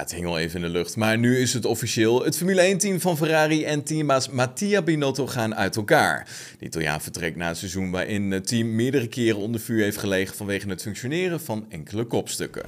het hing al even in de lucht, maar nu is het officieel. Het Formule 1-team van Ferrari en teambaas Mattia Binotto gaan uit elkaar. De Italiaan vertrekt na een seizoen waarin het team meerdere keren onder vuur heeft gelegen vanwege het functioneren van enkele kopstukken.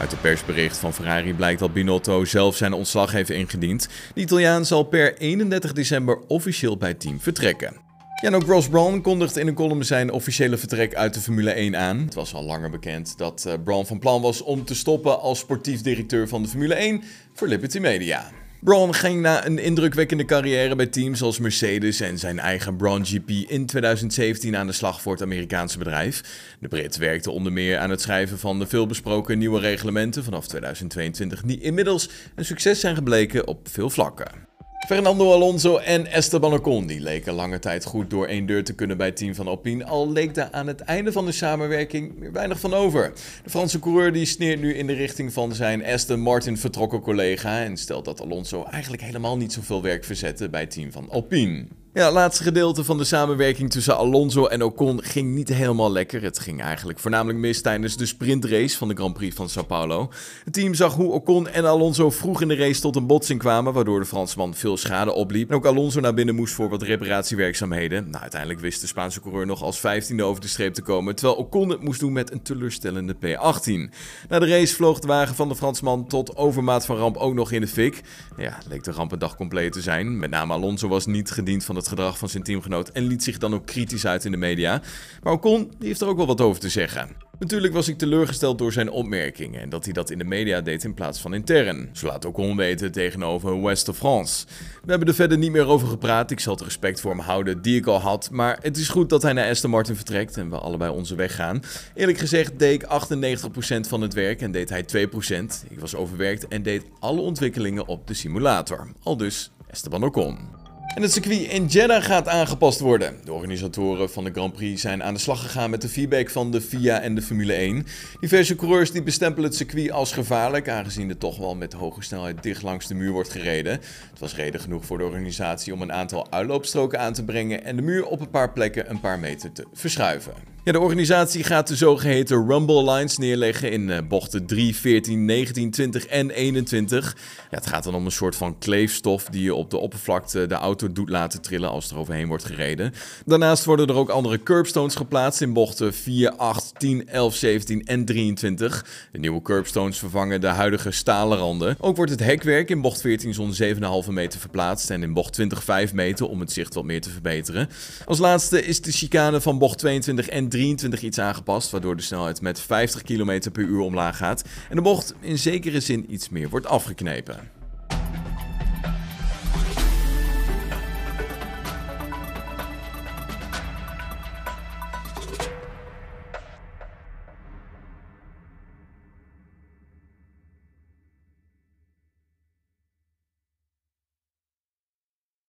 Uit het persbericht van Ferrari blijkt dat Binotto zelf zijn ontslag heeft ingediend. De Italiaan zal per 31 december officieel bij het team vertrekken. Ja, ook Ross Brawn kondigt in een column zijn officiële vertrek uit de Formule 1 aan. Het was al langer bekend dat uh, Brawn van plan was om te stoppen als sportief directeur van de Formule 1 voor Liberty Media. Braun ging na een indrukwekkende carrière bij teams als Mercedes en zijn eigen Braun GP in 2017 aan de slag voor het Amerikaanse bedrijf. De Brit werkte onder meer aan het schrijven van de veelbesproken nieuwe reglementen vanaf 2022, die inmiddels een succes zijn gebleken op veel vlakken. Fernando Alonso en Esteban Ocon die leken lange tijd goed door één deur te kunnen bij team van Alpine, al leek daar aan het einde van de samenwerking weer weinig van over. De Franse coureur die sneert nu in de richting van zijn Aston Martin vertrokken collega en stelt dat Alonso eigenlijk helemaal niet zoveel werk verzette bij het team van Alpine. Ja, het laatste gedeelte van de samenwerking tussen Alonso en Ocon ging niet helemaal lekker. Het ging eigenlijk voornamelijk mis tijdens de sprintrace van de Grand Prix van Sao Paulo. Het team zag hoe Ocon en Alonso vroeg in de race tot een botsing kwamen, waardoor de Fransman veel schade opliep. En ook Alonso naar binnen moest voor wat reparatiewerkzaamheden. Nou, uiteindelijk wist de Spaanse coureur nog als 15e over de streep te komen, terwijl Ocon het moest doen met een teleurstellende P18. Na de race vloog de wagen van de Fransman tot overmaat van ramp ook nog in de fik. Ja, leek de ramp een dag compleet te zijn. Met name Alonso was niet gediend van het gedrag van zijn teamgenoot en liet zich dan ook kritisch uit in de media. Maar Ocon die heeft er ook wel wat over te zeggen. Natuurlijk was ik teleurgesteld door zijn opmerkingen en dat hij dat in de media deed in plaats van intern. Zo laat Ocon weten tegenover West of France. We hebben er verder niet meer over gepraat, ik zal het respect voor hem houden die ik al had, maar het is goed dat hij naar Aston Martin vertrekt en we allebei onze weg gaan. Eerlijk gezegd deed ik 98% van het werk en deed hij 2%. Ik was overwerkt en deed alle ontwikkelingen op de simulator. Al dus Esteban Ocon. En het circuit in Jeddah gaat aangepast worden. De organisatoren van de Grand Prix zijn aan de slag gegaan met de feedback van de FIA en de Formule 1. Diverse coureurs die bestempelen het circuit als gevaarlijk, aangezien er toch wel met hoge snelheid dicht langs de muur wordt gereden. Het was reden genoeg voor de organisatie om een aantal uitloopstroken aan te brengen en de muur op een paar plekken een paar meter te verschuiven. Ja, de organisatie gaat de zogeheten Rumble Lines neerleggen in uh, bochten 3, 14, 19, 20 en 21. Ja, het gaat dan om een soort van kleefstof die je op de oppervlakte de auto doet laten trillen als er overheen wordt gereden. Daarnaast worden er ook andere curbstones geplaatst in bochten 4, 8, 10, 11, 17 en 23. De nieuwe curbstones vervangen de huidige stalen randen. Ook wordt het hekwerk in bocht 14 zo'n 7,5 meter verplaatst en in bocht 20 5 meter om het zicht wat meer te verbeteren. Als laatste is de chicane van bocht 22 en 23 iets aangepast, waardoor de snelheid met 50 km per uur omlaag gaat en de bocht in zekere zin iets meer wordt afgeknepen.